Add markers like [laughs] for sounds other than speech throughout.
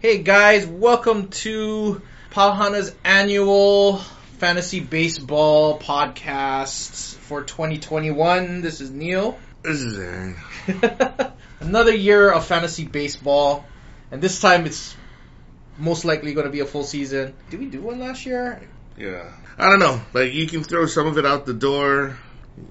Hey guys, welcome to Pau Hana's annual fantasy baseball podcast for 2021. This is Neil. This is Aaron. [laughs] Another year of fantasy baseball, and this time it's most likely going to be a full season. Did we do one last year? Yeah. I don't know. Like you can throw some of it out the door.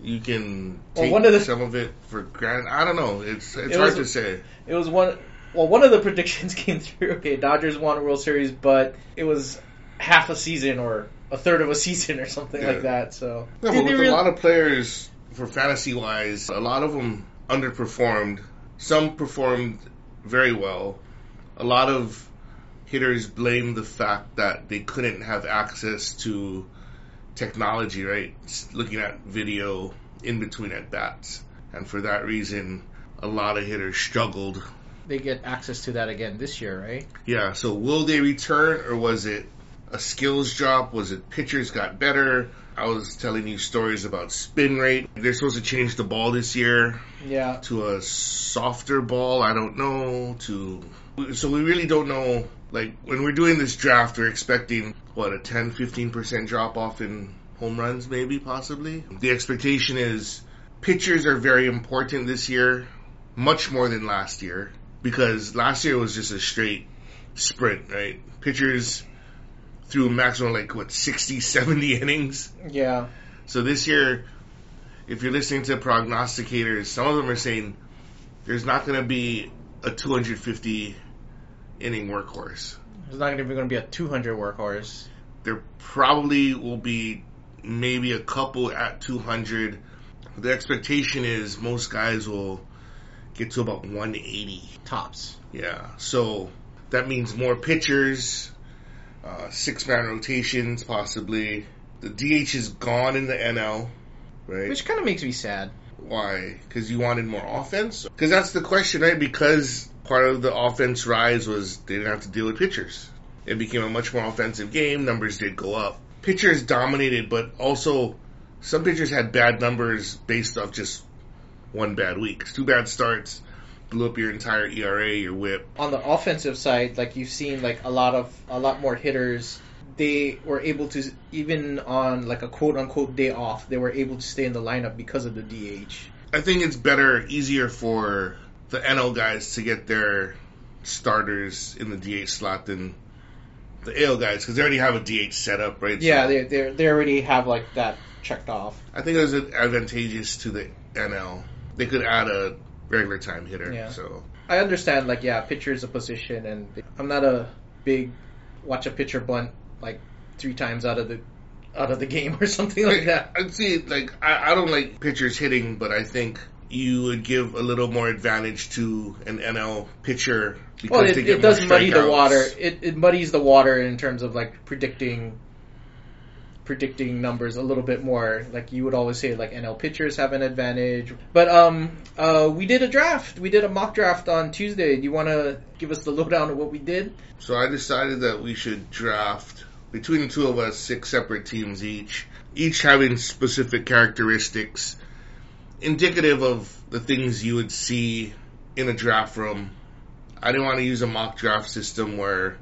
You can Well, take one of the- some of it for granted. I don't know. It's it's It hard was- to say. It was one. Well, one of the [laughs] predictions came through. Okay, Dodgers won a World Series, but it was half a season or a third of a [laughs] season or something Yeah. like that. So No, but with real- a lot of players for fantasy wise, a lot of them underperformed. Some performed very well. A lot of hitters blame the fact that they couldn't have access to technology, right? S- Looking at video in between at bats. And for that reason, a lot of hitters struggled. They get access to that again this year, right? Yeah, so will they return or was it a skills drop? Was it pitchers got better? I was telling you stories about spin rate. They're supposed to change the ball this year Yeah. to a softer ball. I don't know. To so we really don't know. Like when we're doing this draft, we're expecting what a 10, 15 percent drop off in home runs, maybe possibly. The expectation is pitchers are very important this year, much more than last year, because last year was just a straight sprint, right? Pitchers threw a maximum like what 60, 70 innings. Yeah. So this year, if you're listening to prognosticators, some of them are saying there's not going to be a 250 inning workhorse. There's not even going to be a 200 workhorse. There probably will be maybe a couple at 200. The expectation is most guys will get to about 180. Tops. Yeah, so that means more pitchers, uh, six man rotations possibly. The DH is gone in the NL, right? Which kind of makes me sad. Why? Because you wanted more offense? Because that's the question, right? Because part of the offense rise was they didn't have to deal with pitchers. It became a much more offensive game. Numbers did go up. Pitchers dominated, but also some pitchers had bad numbers based off just one bad week. Two bad starts blew up your entire ERA, your WHIP. On the offensive side, like you've seen like a lot of a lot more hitters they were able to even on like a quote unquote day off, they were able to stay in the lineup because of the DH. I think it's better, easier for the NL guys to get their starters in the DH slot than the AL guys because they already have a DH set up, right? Yeah, So they they they already have like that checked off. I think it was advantageous to the NL. They could add a regular time hitter. Yeah. So I understand like yeah, pitcher is a position, and I'm not a big watch a pitcher bunt like three times out of the out of the game or [laughs] something like that. I'd see like I, I don't like pitchers hitting, but I think you would give a little more advantage to an NL pitcher because Well, it, it does muddy the water. It, it muddies the water in terms of like predicting predicting numbers a little bit more. Like you would always say, like NL pitchers have an advantage. But um, uh, we did a draft. We did a mock draft on Tuesday. Do you want to give us the lowdown of what we did? So I decided that we should draft between the two of us six separate teams each, each having specific characteristics indicative of the things you would see in a draft room. I didn't want to use a mock draft system where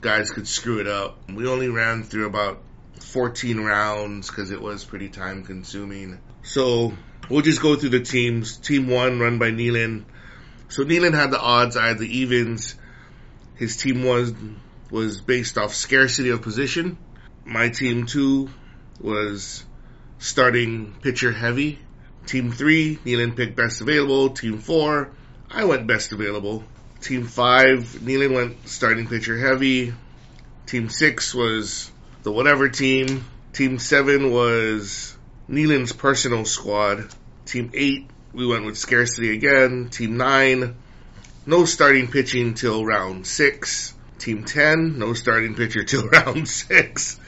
guys could screw it up. We only ran through about 14 rounds because it was pretty time consuming. So we'll just go through the teams. Team one run by Nealan. So Nealan had the odds, I had the evens. His team was was based off scarcity of position. My team two was starting pitcher heavy. Team three, Nealan picked best available. Team four, I went best available. Team five, Nealan went starting pitcher heavy. Team six was the whatever team. Team seven was Nealan's personal squad. Team eight, we went with scarcity again. Team nine, no starting pitching till round six. Team 10, no starting pitcher till [laughs] round six.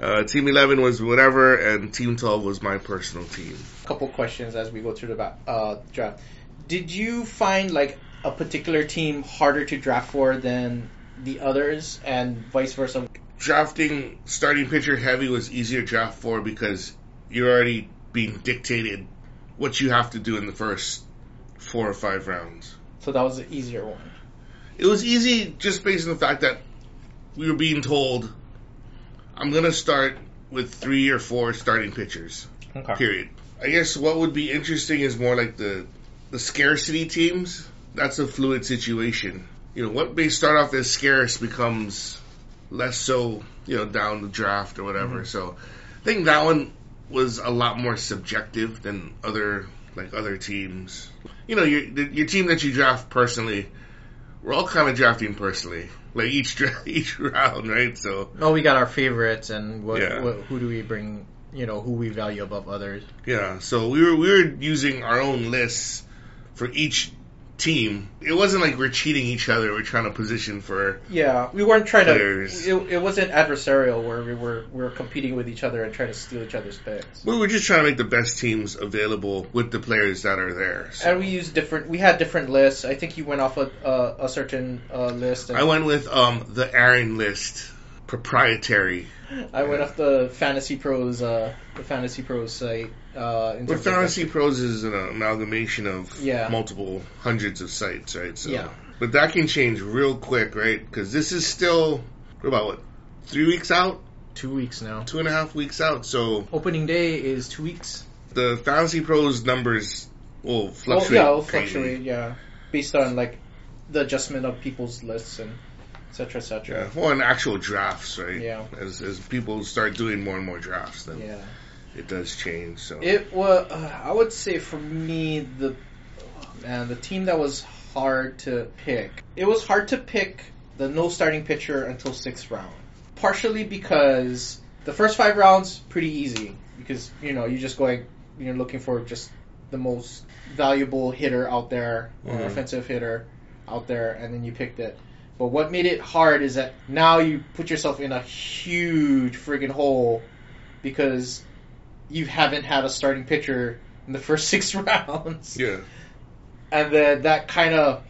Uh, team 11 was whatever, and Team 12 was my personal team. couple questions as we go through the uh, draft. Did you find like a particular team harder to draft for than the others, and vice versa? Drafting starting pitcher heavy was easier to draft for because you're already being dictated what you have to do in the first four or five rounds. So that was the easier one. it was easy just based on the fact that we were being told, I'm gonna start with three or four starting pitchers. Okay. Period. I guess what would be interesting is more like the the scarcity teams. That's a fluid situation. You know, what may start off as scarce becomes less so, you know, down the draft or whatever. Mm-hmm. So I think that one was a lot more subjective than other like other teams. You know, your your team that you draft personally, we're all kind of drafting personally, like each [laughs] each round, right? So Oh, we got our favorites, and what, Yeah. what who do we bring? You know, who we value above others. Yeah, so we were we were using our own lists for each team. It wasn't like we're cheating each other. We're trying to position for Yeah, we weren't trying Players. to. It, it wasn't adversarial where we were we were competing with each other and trying to steal each other's picks. we were just trying to make the best teams available with the players that are there. So And we used different. We had different lists. I think you went off a a, a certain uh, list. And I went with um the Aaron list, proprietary. I went off the Fantasy Pros uh, the Fantasy Pros site. Uh, in But terms of- Fantasy Pros is an amalgamation of Yeah. multiple hundreds of sites, right? So, Yeah. But that can change real quick, right? Because this is still we're about what three weeks out, two weeks now. two and a half weeks out. So Opening day is two weeks. the Fantasy Pros numbers will Well, fluctuate. yeah, it'll fluctuate. Yeah, based on like the adjustment of people's lists and etc. etc. Yeah, well, in actual drafts, right? Yeah. As as people start doing more and more drafts, then Yeah. It does change. So It was. Uh, I would say for me, the man, the team that was hard to pick. It was hard to pick the no starting pitcher until sixth round. Partially because the first five rounds pretty easy because you know you're just going, you're looking for just the most valuable hitter out there, Mhm. offensive hitter out there, and then you picked it. But what made it hard is that now you put yourself in a huge friggin' hole because you haven't had a starting pitcher in the first [laughs] six rounds, yeah, and then that kind of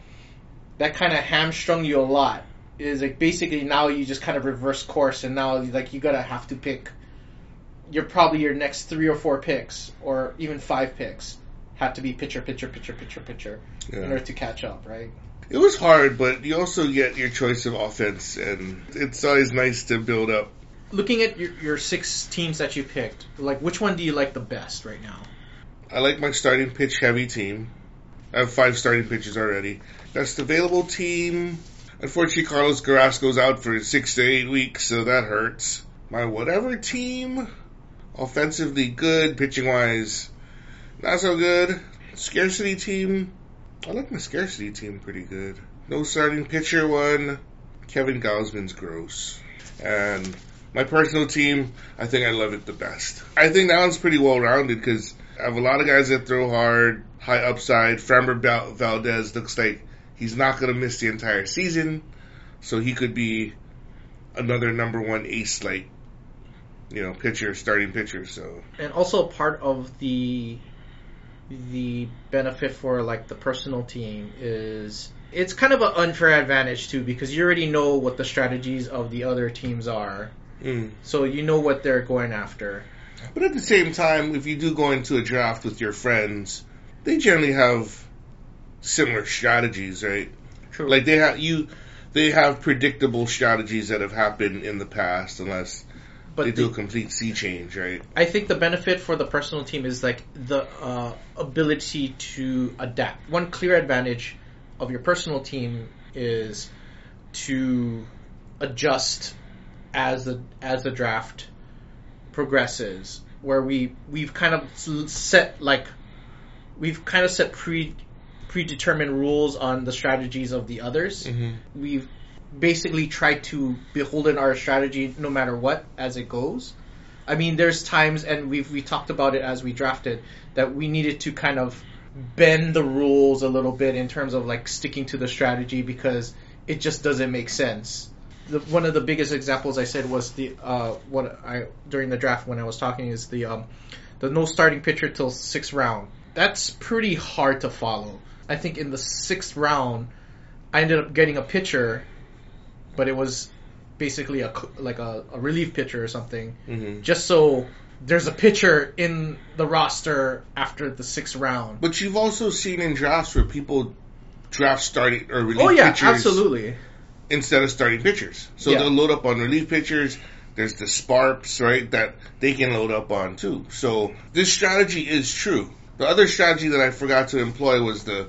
that kind of hamstrung you a lot. Is like basically now you just kind of reverse course, and now like you gotta have to pick. You're probably your next three or four picks, or even five picks, have to be pitcher, pitcher, pitcher, pitcher, pitcher, in order to catch up, right? It was hard, but you also get your choice of offense, and it's always nice to build up. Looking at your, your six teams that you picked, like which one do you like the best right now? I like my starting pitch heavy team. I have five starting pitches already. Best available team. Unfortunately, Carlos Carrasco's out for six to eight weeks, so that hurts. My whatever team. Offensively good, pitching wise, not so good. Scarcity team. I like my scarcity team pretty good. No starting pitcher one. Kevin Gausman's gross. And my personal team, I think I love it the best. I think that one's pretty well rounded because I have a lot of guys that throw hard, high upside. Framber Val- Valdez looks like he's not going to miss the entire season, so he could be another number one ace like you know pitcher, starting pitcher. So and also part of the the benefit for like the personal team is it's kind of an unfair advantage too because you already know what the strategies of the other teams are mm. so you know what they're going after But at the same time, if you do go into a draft with your friends, they generally have similar strategies, right? True. Like they have you, they have predictable strategies that have happened in the past, unless but they the- do a complete sea change, right? I think the benefit for the personal team is like the uh, ability to adapt. One clear advantage of your personal team is to adjust as the as the draft progresses. Where we we've kind of set like we've kind of set pre predetermined rules on the strategies of the others Mm-hmm. we've basically tried to beholden our strategy no matter what as it goes. I mean, there's times, and we've we talked about it as we drafted, that we needed to kind of bend the rules a little bit in terms of like sticking to the strategy because it just doesn't make sense. The, one of the biggest examples I said was the uh, what I during the draft when I was talking is the um, the no starting pitcher till sixth round. That's pretty hard to follow. I think in the sixth round, I ended up getting a pitcher, but it was basically a like a, a relief pitcher or something, Mm-hmm. just so there's a pitcher in the roster after the sixth round. But you've also seen in drafts where people draft starting or relief Oh yeah, pitchers absolutely. Instead of starting pitchers. So Yeah. they'll load up on relief pitchers. There's the Sparps, right, that they can load up on too. So this strategy is true. The other strategy that I forgot to employ was the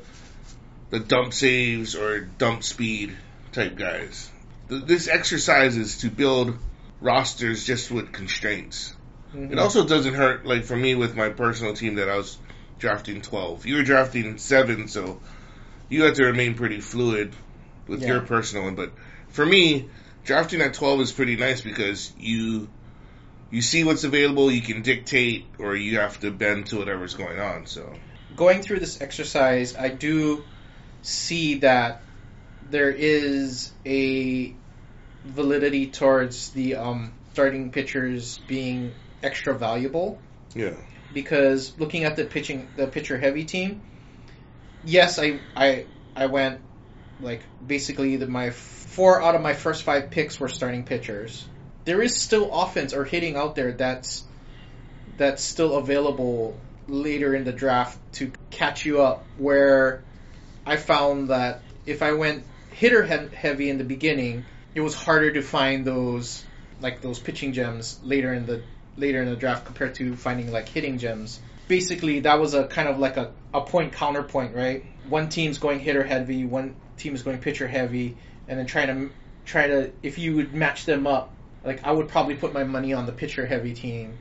the dump saves or dump speed type guys. Th- This exercise is to build rosters just with constraints. Mhm. It also doesn't hurt, like for me with my personal team that I was drafting 12. You were drafting 7, so you had to remain pretty fluid with Yeah. your personal one. But for me, drafting at 12 is pretty nice because you you see what's available, you can dictate, or you have to bend to whatever's going on. So going through this exercise, I do see that there is a validity towards the um, starting pitchers being extra valuable yeah, because looking at the pitching the pitcher heavy team, yes, I I I went like basically the, my four out of my first five picks were starting pitchers. There is still offense or hitting out there that's that's still available later in the draft to catch you up. Where I found that if I went hitter he- heavy in the beginning, it was harder to find those like those pitching gems later in the later in the draft compared to finding like hitting gems. Basically, that was a kind of like a, a point counterpoint, right? One team's going hitter heavy, one team is going pitcher heavy, and then trying to try to if you would match them up, like I would probably put my money on the pitcher heavy team.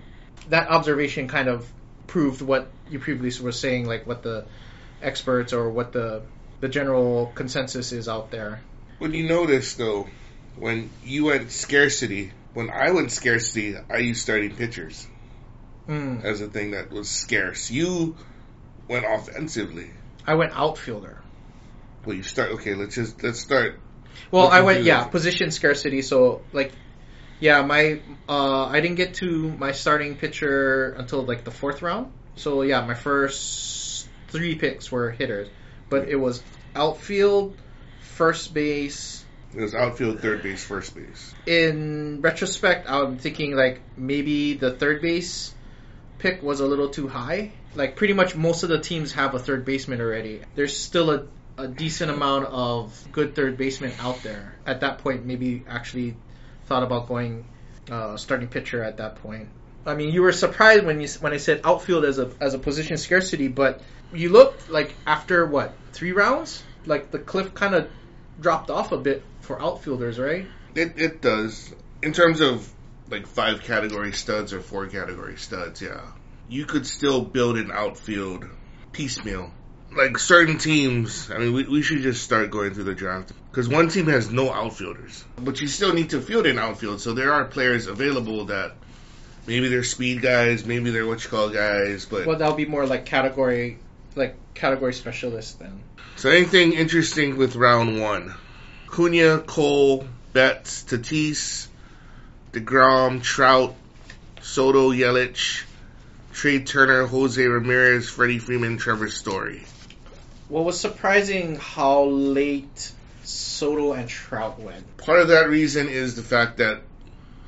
That observation kind of proved what you previously were saying, like what the experts or what the the general consensus is out there. When you notice though, when you went scarcity, when I went scarcity, I used starting pitchers Mm. as a thing that was scarce. You went offensively. I went outfielder. Well, you start. Okay, let's just let's start. Well, I went yeah position scarcity. So like, yeah, my uh, I didn't get to my starting pitcher until like the fourth round. So yeah, my first three picks were hitters, but it was outfield, first base. It was outfield, third base, first base. In retrospect, I'm thinking like maybe the third base pick was a little too high. Like pretty much most of the teams have a third baseman already. There's still a, a decent amount of good third basemen out there. At that point, maybe actually thought about going uh, starting pitcher at that point. I mean, you were surprised when you when I said outfield as a as a position scarcity, but you looked like after what three rounds, like the cliff kind of dropped off a bit for outfielders, right? It it does in terms of like five category studs or four category studs. Yeah, you could still build an outfield piecemeal. Like certain teams, I mean, we, we should just start going through the draft because one team has no outfielders, but you still need to field an outfield. So there are players available that maybe they're speed guys, maybe they're what you call guys, but Well, that'll be more like category, like category specialist then. So anything interesting with round one? Acuña, Cole, Betts, Tatis, DeGrom, Trout, Soto, Yelich, Trea Turner, Jose Ramirez, Freddie Freeman, Trevor Story. What was surprising how late Soto and Trout went. Part of that reason is the fact that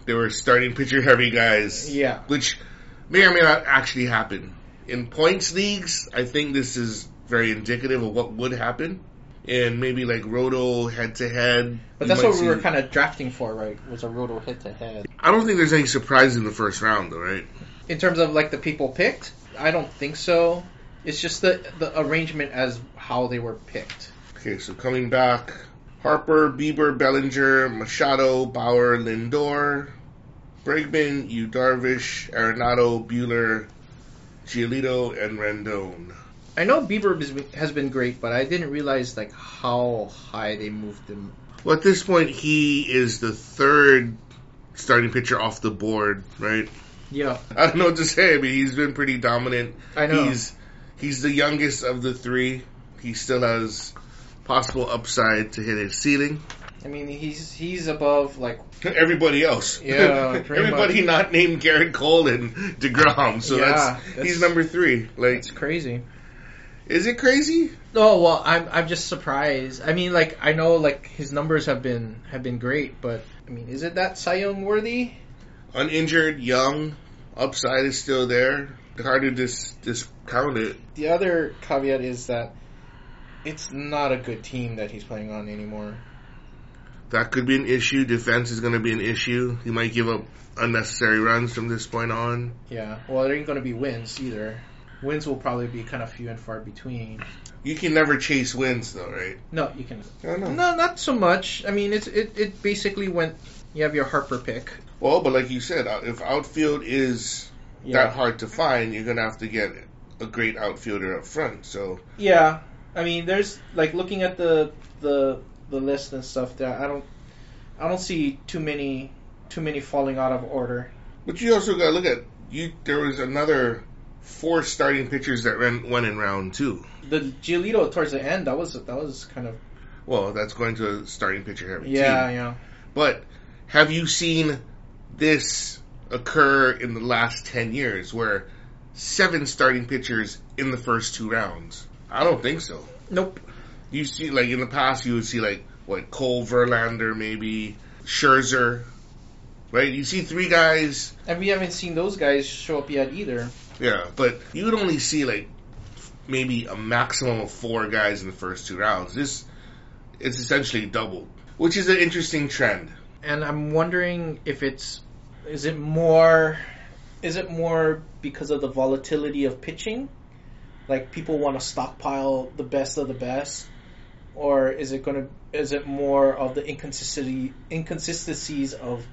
they were starting pitcher heavy guys, Yeah. which may or may not actually happen. In points leagues, I think this is very indicative of what would happen. And maybe like roto head to head. But that's what we were kind of drafting for, right? Was a roto head to head. I don't think there's any surprise in the first round, though, right? In terms of like the people picked, I don't think so. It's just the the arrangement as how they were picked. Okay, so coming back, Harper, Bieber, Bellinger, Machado, Bauer, Lindor, Bregman, Yu Darvish, Arenado, Buehler, Giolito, and Rendon. I know Bieber has been- great, but I didn't realize like how high they moved him. Well, at this point, he is the third starting pitcher off the board, right? Yeah, I don't know what to say. I mean, he's been pretty dominant. I know. He's he's the youngest of the three. He still has possible upside to hit his ceiling. I mean he's he's above like Everybody else. Yeah, [laughs] Everybody not named Gerrit Cole and DeGrom. So Yeah, that's, that's- he's number three. Like, it's crazy. is it crazy? Oh well, I'm I'm just surprised. I mean, like I know like his numbers have been have been great, but I mean, is it that Cy Young worthy? Uninjured, young, upside is still there. Hard to dis- discount it. The other caveat is that it's not a good team that he's playing on anymore. That could be an issue. Defense is going to be an issue. He might give up unnecessary runs from this point on. Yeah, well, there ain't going to be wins either. Wins will probably be kind of few and far between. You can never chase wins, though, right? No, you can. I don't. No, not so much. I mean, it's it, it basically went. You have your Harper pick. Well, but like you said, if outfield is Yeah. that hard to find, you're going to have to get a great outfielder up front. So Yeah, I mean, there's like looking at the the the list and stuff. That I don't I don't see too many too many falling out of order. But you also got to look at you. There was another four starting pitchers that ran, went in round two. The Giolito towards the end that was that was kind of Well, that's going to a starting pitcher heavy yeah team. yeah But have you seen this occur in the last ten years, where seven starting pitchers in the first two rounds? I don't think so. nope You see, like in the past, you would see like what Cole Verlander, maybe Scherzer, right? You see three guys and we haven't seen those guys show up yet either. Yeah, but you would only see like maybe a maximum of four guys in the first two rounds. This it's essentially doubled, which is an interesting trend. And I'm wondering if it's is it more is it more because of the volatility of pitching? Like people want to stockpile the best of the best or is it going to is it more of the inconsistency inconsistencies of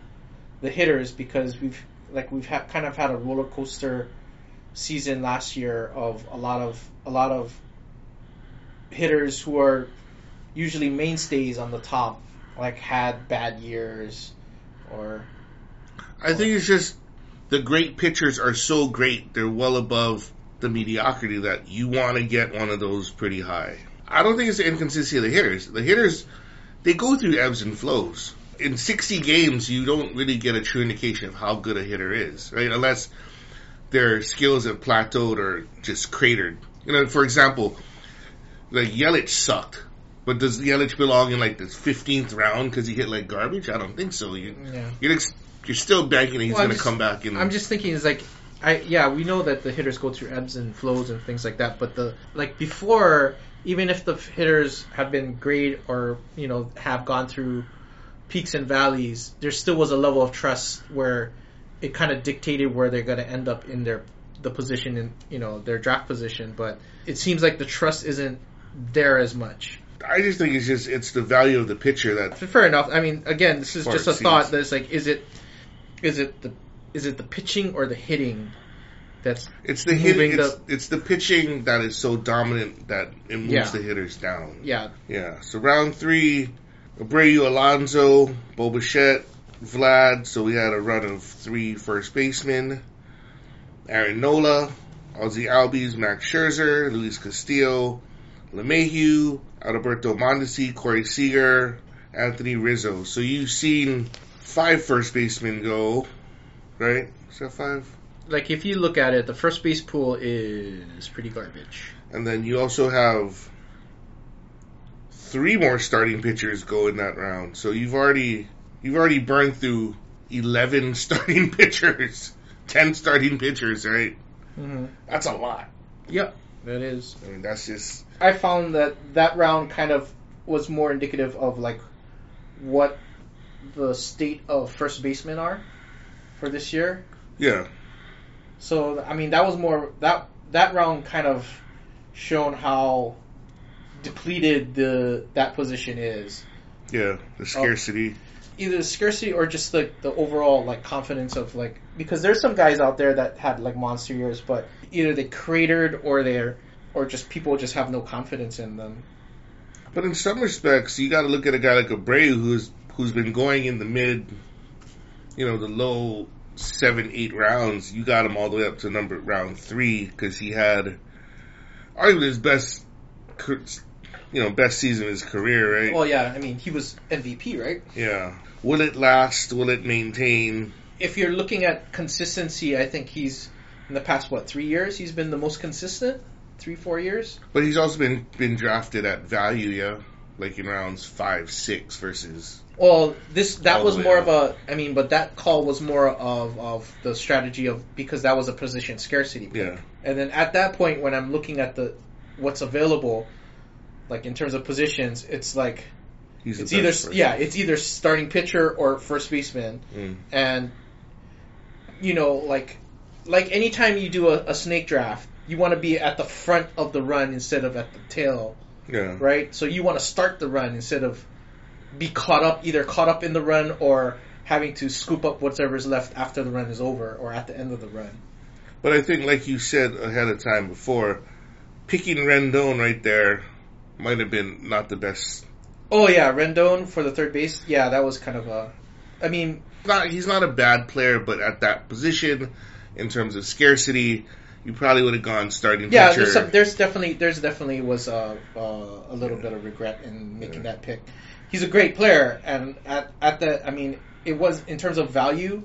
the hitters because we've like we've had kind of had a roller coaster season last year of a lot of a lot of hitters who are usually mainstays on the top like had bad years or I think it's just the great pitchers are so great; they're well above the mediocrity that you want to get one of those pretty high. I don't think it's the inconsistency of the hitters. The hitters they go through ebbs and flows. In 60 games, you don't really get a true indication of how good a hitter is, right? Unless their skills have plateaued or just cratered. You know, for example, like Yelich sucked, but does Yelich belong in like the 15th round because he hit like garbage? I don't think so. You, yeah you're, ex- you're still banking he's Well, going to come back in. I'm just thinking is like I yeah, we know that the hitters go through ebbs and flows and things like that, but the like before even if the hitters have been great or, you know, have gone through peaks and valleys, there still was a level of trust where it kind of dictated where they're going to end up in their the position in, you know, their draft position, but it seems like the trust isn't there as much. I just think it's just it's the value of the pitcher that Fair enough. I mean, again, this is just a thought. That's like, is it, is it the, is it the pitching or the hitting that's it's the Moving hit, it's, the- it's the pitching that is so dominant that it moves Yeah. the hitters down. yeah Yeah. So round three, Abreu, Alonso, Bo Bichette, Vlad. So we had a run of three first basemen. Aaron Nola, Ozzie Albies, Max Scherzer, Luis Castillo, LeMahieu, Alberto Mondesi, Corey Seager, Anthony Rizzo. So you've seen five first basemen go, right? Is that five? like if you look at it, the first base pool is pretty garbage. And then you also have three more starting pitchers go in that round. So you've already you've already burned through eleven [laughs] starting pitchers, ten starting pitchers, right? Mm-hmm. That's a lot. Yep, that is. I mean, that's just I found that that round kind of was more indicative of like what the state of first basemen are for this year. yeah. So I mean, that was more that that round kind of shown how depleted the that position is. Yeah, the oh. scarcity. Either the scarcity or just like the overall like confidence of like because there's some guys out there that had like monster years, but either they cratered or they're or just people just have no confidence in them. But in some respects, you got to look at a guy like Abreu, who's who's been going in the mid, you know, the low seven, eight rounds. You got him all the way up to number round three because he had arguably his best, you know, best season of his career, right? Well, yeah, I mean he was MVP, right? yeah. Will it last? Will it maintain? If you're looking at consistency, I think he's in the past what three years he's been the most consistent. Three, four years. But he's also been been drafted at value, yeah, like in rounds five, six versus Well, this that was more up. of a. I mean, but that call was more of of the strategy of because that was a position scarcity. pick. yeah. And then at that point, when I'm looking at the what's available, like in terms of positions, it's like He's it's either person. yeah, it's either starting pitcher or first baseman, Mm. and you know, like like anytime you do a, a snake draft, you want to be at the front of the run instead of at the tail, Yeah. right? So you want to start the run instead of be caught up, either caught up in the run or having to scoop up whatever's left after the run is over or at the end of the run. But I think, like you said ahead of time before, picking Rendon right there might have been not the best. Oh yeah, Rendon for the third base. Yeah, that was kind of a. I mean, Not he's not a bad player, but at that position, in terms of scarcity, you probably would have gone starting yeah, pitcher. there's some, there's definitely there's definitely was a uh, a little bit of regret in making Yeah. that pick. He's a great player, and at at the I mean, it was in terms of value,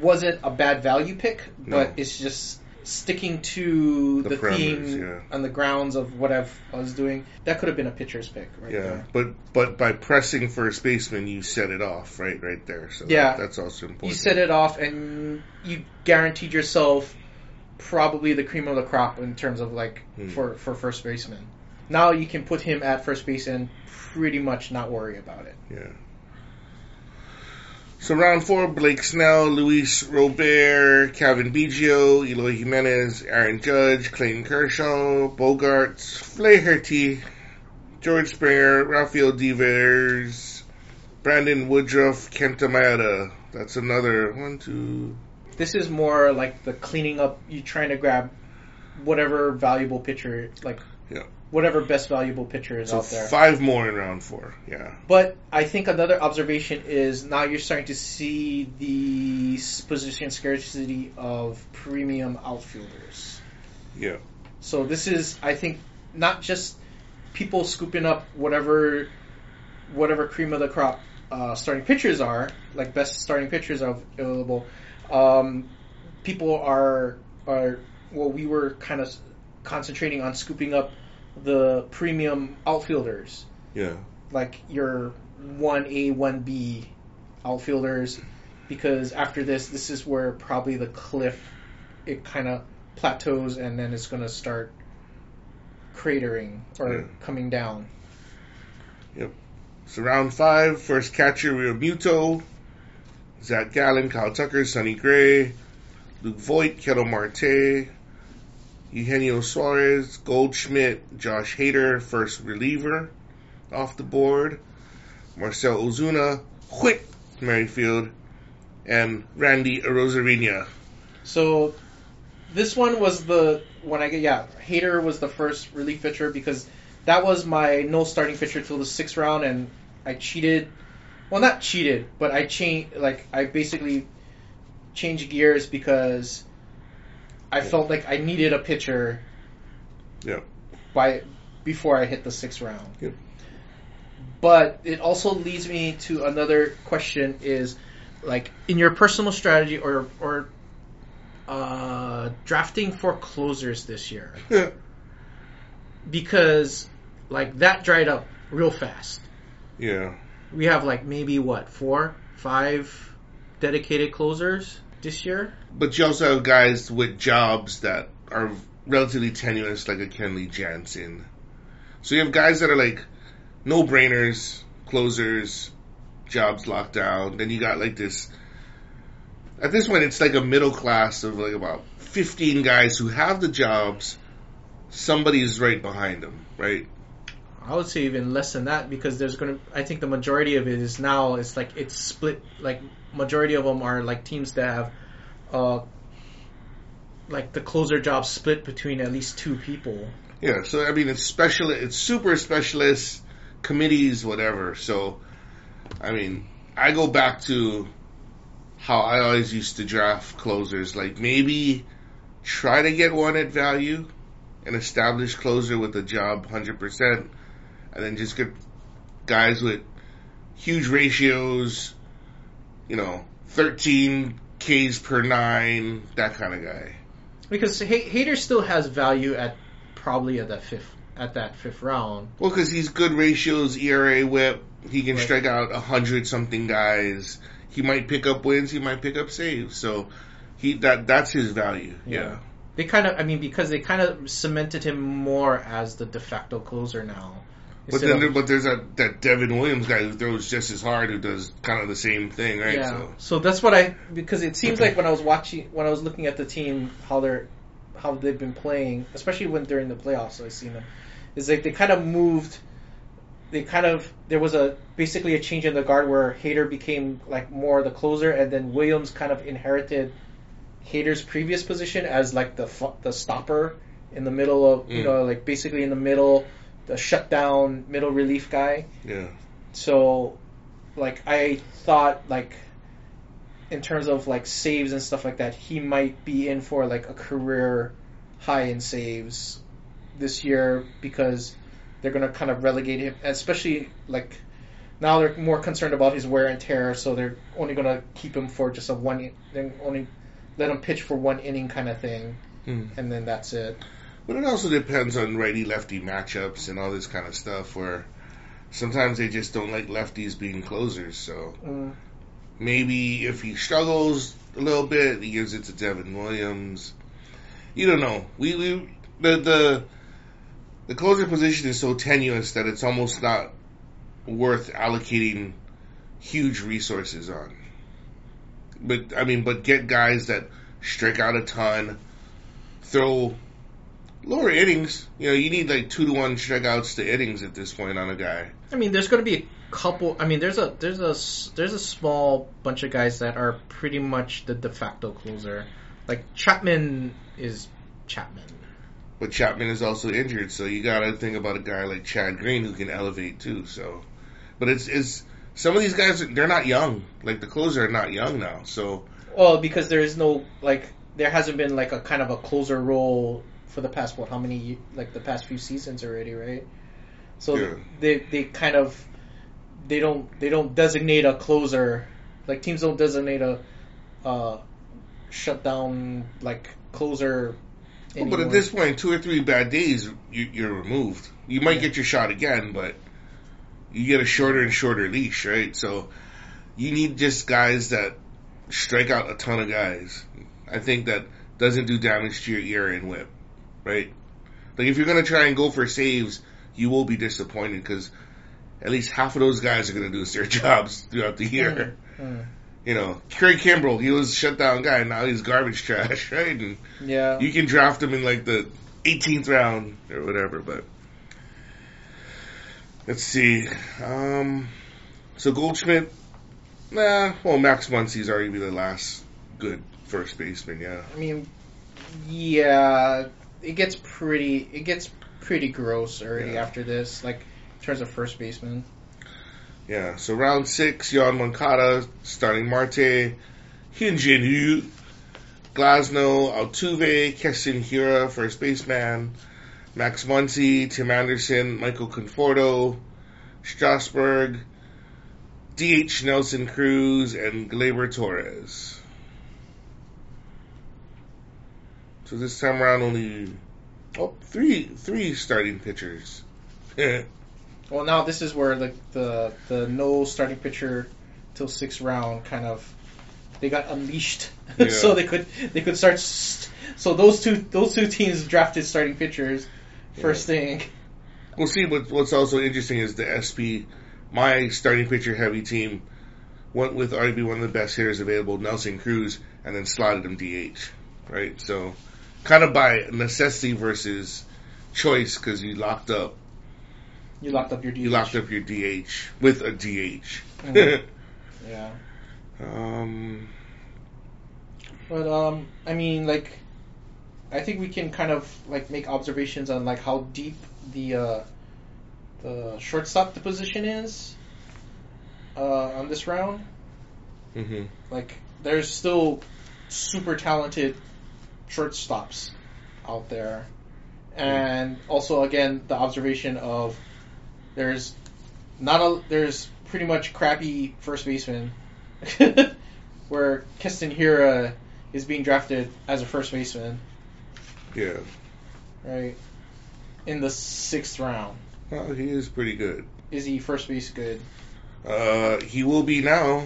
wasn't a bad value pick, but No. it's just sticking to The the, theme yeah. on the grounds of what I've, I was doing. That could have been a pitcher's pick, right yeah, there. but but by pressing first baseman, you set it off right right there. So Yeah. that, that's also important. You set it off, and you guaranteed yourself probably the cream of the crop in terms of like Hmm. for for first baseman. Now you can put him at first base and pretty much not worry about it. Yeah. So round four, Blake Snell, Luis Robert, Cavan Biggio, Eloy Jimenez, Aaron Judge, Clayton Kershaw, Bogaerts, Flaherty, George Springer, Rafael Devers, Brandon Woodruff, Kenta Maeda. That's another one, two. This is more like the cleaning up. You trying to grab whatever valuable pitcher, like Yeah. whatever best valuable pitcher is So out there. five more in round four. Yeah. But I think another observation is now you're starting to see the position scarcity of premium outfielders. Yeah. So this is, I think, not just people scooping up whatever, whatever cream of the crop uh, starting pitchers are, like best starting pitchers are available. Um, people are are well, we were kind of concentrating on scooping up the premium outfielders, Yeah. like your one A, one B outfielders, because after this, this is where probably the cliff it kind of plateaus and then it's going to start cratering or Yeah. coming down. Yep. So round five, first catcher Real Muto, Zach Gallen, Kyle Tucker, Sonny Gray, Luke Voit, Ketel Marte, Eugenio Suarez, Goldschmidt, Josh Hader, first reliever off the board, Marcel Ozuna, Whit Merrifield, and Randy Arozarena. So this one was the when I get yeah, Hader was the first relief pitcher because that was my no starting pitcher till the sixth round, and I cheated. Well, not cheated, but I changed like I basically changed gears because I felt like I needed a pitcher. Yeah. By before I hit the sixth round. Yep. But it also leads me to another question: is like in your personal strategy or or uh, drafting for closers this year [laughs] because like that dried up real fast. yeah. We have like maybe what four, five dedicated closers this year. But you also have guys with jobs that are relatively tenuous, like a Kenley Jansen. So you have guys that are like no brainers, closers, jobs locked down. Then you got like this. At this point, it's like a middle class of like about 15 guys who have the jobs. Somebody's right behind them, right? I would say even less than that because there's gonna. I think the majority of it is now. It's like it's split. Like majority of them are like teams that have, uh, like the closer job split between at least two people. Yeah, so I mean, it's special, it's super specialist committees, whatever. So, I mean, I go back to how I always used to draft closers. Like maybe try to get one at value, an established closer with a job, hundred percent, and then just get guys with huge ratios. You know, thirteen Ks per nine, that kind of guy. Because Hader still has value at probably at that fifth at that fifth round. Well, because he's good ratios, ERA, WHIP. He can Right. strike out a hundred something guys. He might pick up wins. He might pick up saves. So he that that's his value. Yeah. They kind of, I mean, because they kind of cemented him more as the de facto closer now. But then, there, but there's a, that Devin Williams guy who throws just as hard, who does kind of the same thing, right? Yeah. So So that's what I because it seems like when I was watching when I was looking at the team how they're how they've been playing, especially when during the playoffs I seen them, is like they kind of moved. They kind of there was a basically a change in the guard where Hader became like more the closer, and then Williams kind of inherited Hader's previous position as like the the stopper in the middle of you Mm. know like basically in the middle, the shutdown middle relief guy. yeah, So, like, I thought, like, in terms of, like, saves and stuff like that, he might be in for, like, a career high in saves this year because they're going to kind of relegate him, especially, like, now they're more concerned about his wear and tear, so they're only going to keep him for just a one, they're only let him pitch for one inning kind of thing, Hmm. and then that's it. But it also depends on righty lefty matchups and all this kind of stuff. Where sometimes they just don't like lefties being closers. So Mm. maybe if he struggles a little bit, he gives it to Devin Williams. You don't know. We we the the the closer position is so tenuous that it's almost not worth allocating huge resources on. But I mean, but get guys that strike out a ton, throw lower innings. You know, you need like two to one strikeouts to innings at this point on a guy. I mean, there's going to be a couple. I mean, there's a there's a there's a small bunch of guys that are pretty much the de facto closer. Like Chapman is Chapman. But Chapman is also injured, so you got to think about a guy like Chad Green who can elevate too. So, but it's it's some of these guys they're not young. Like the closer are not young now. So Well, because there is no like there hasn't been like a kind of a closer role for the past what how many like the past few seasons already, right? So Yeah. they they kind of they don't they don't designate a closer. Like teams don't designate a uh shut down like closer. Well, but at this point, two or three bad days, you, you're removed. You might get your shot again, but you get a shorter and shorter leash, right? So you need just guys that strike out a ton of guys. I think that doesn't do damage to your ear and whip, right? Like if you're gonna try and go for saves, you will be disappointed because at least half of those guys are gonna do [laughs] their jobs throughout the year. Mm. You know, Craig Kimbrel, he was a shutdown guy, now he's garbage trash, [laughs] right? And Yeah. you can draft him in like the 18th round or whatever, but let's see. Um, so Goldschmidt, nah. Well, Max Muncy's already be the last good first baseman. Yeah, I mean, yeah, it gets pretty. It gets pretty gross already Yeah. after this. Like in terms of first baseman. yeah. So round six, Yoán Moncada Starling Marte, Hyunjin Ryu, Glasnow, Altuve, Keston Hiura, first baseman, Max Muncy, Tim Anderson, Michael Conforto, Strasburg, DH Nelson Cruz, and Gleyber Torres. So this time around, only oh three three starting pitchers. [laughs] Well, now this is where the the the no starting pitcher till sixth round kind of they got unleashed, [laughs] Yeah. so they could they could start. St- so those two those two teams drafted starting pitchers first thing. We'll see. What, what's also interesting is the SP, my starting pitcher heavy team, went with arguably one of the best hitters available, Nelson Cruz, and then slotted him DH. Right, so kind of by necessity versus choice because you locked up You locked up your DH. you locked up your DH with a DH. Mhm. [laughs] Yeah. um, But um, I mean, like, I think we can kind of like make observations on like how deep the uh, the shortstop the position is uh, on this round. hmm Like, there's still super talented shortstops out there, and also again the observation of there's not a there's pretty much crappy first baseman [laughs] where Keston Hiura is being drafted as a first baseman, Yeah, right? In the sixth round. well, he is pretty good. Is he first base good? Uh, he will be now.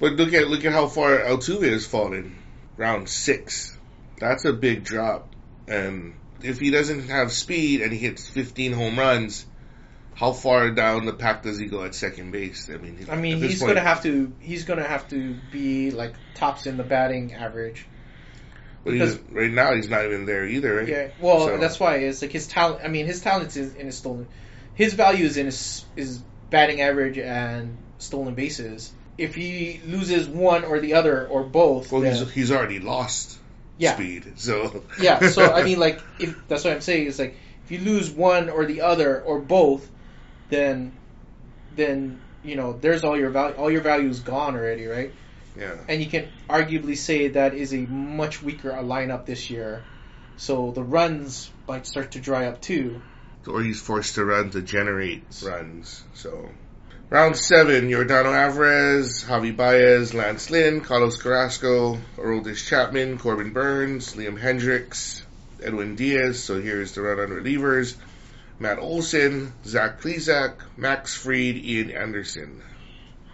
But look at look at how far Altuve has fallen. Round six. That's a big drop. And if he doesn't have speed and he hits 15 home runs, how far down the pack does he go at second base? I mean, I mean, he's point- gonna have to he's gonna have to be like tops in the batting average. But he's, right now, he's not even there either, right? Yeah, well, So- that's why it's like his talent. I mean, his talent is in his stolen. His value is in his, his batting average and stolen bases. If he loses one or the other or both, Well, then- he's he's already lost yeah, speed, so yeah. So I mean, [laughs] like, if that's what I'm saying is like, if you lose one or the other or both, then, then you know, there's all your value. All your value is gone already, right? yeah. and you can arguably say that is a much weaker lineup this year. So the runs might start to dry up too. or he's forced to run to generate runs. So, round seven: Jordano Alvarez, Javi Baez, Lance Lynn, Carlos Carrasco, Aroldis Chapman, Corbin Burnes, Liam Hendriks, Edwin Diaz. So here's the run on relievers: Matt Olson, Zach Plesac, Max Fried, Ian Anderson.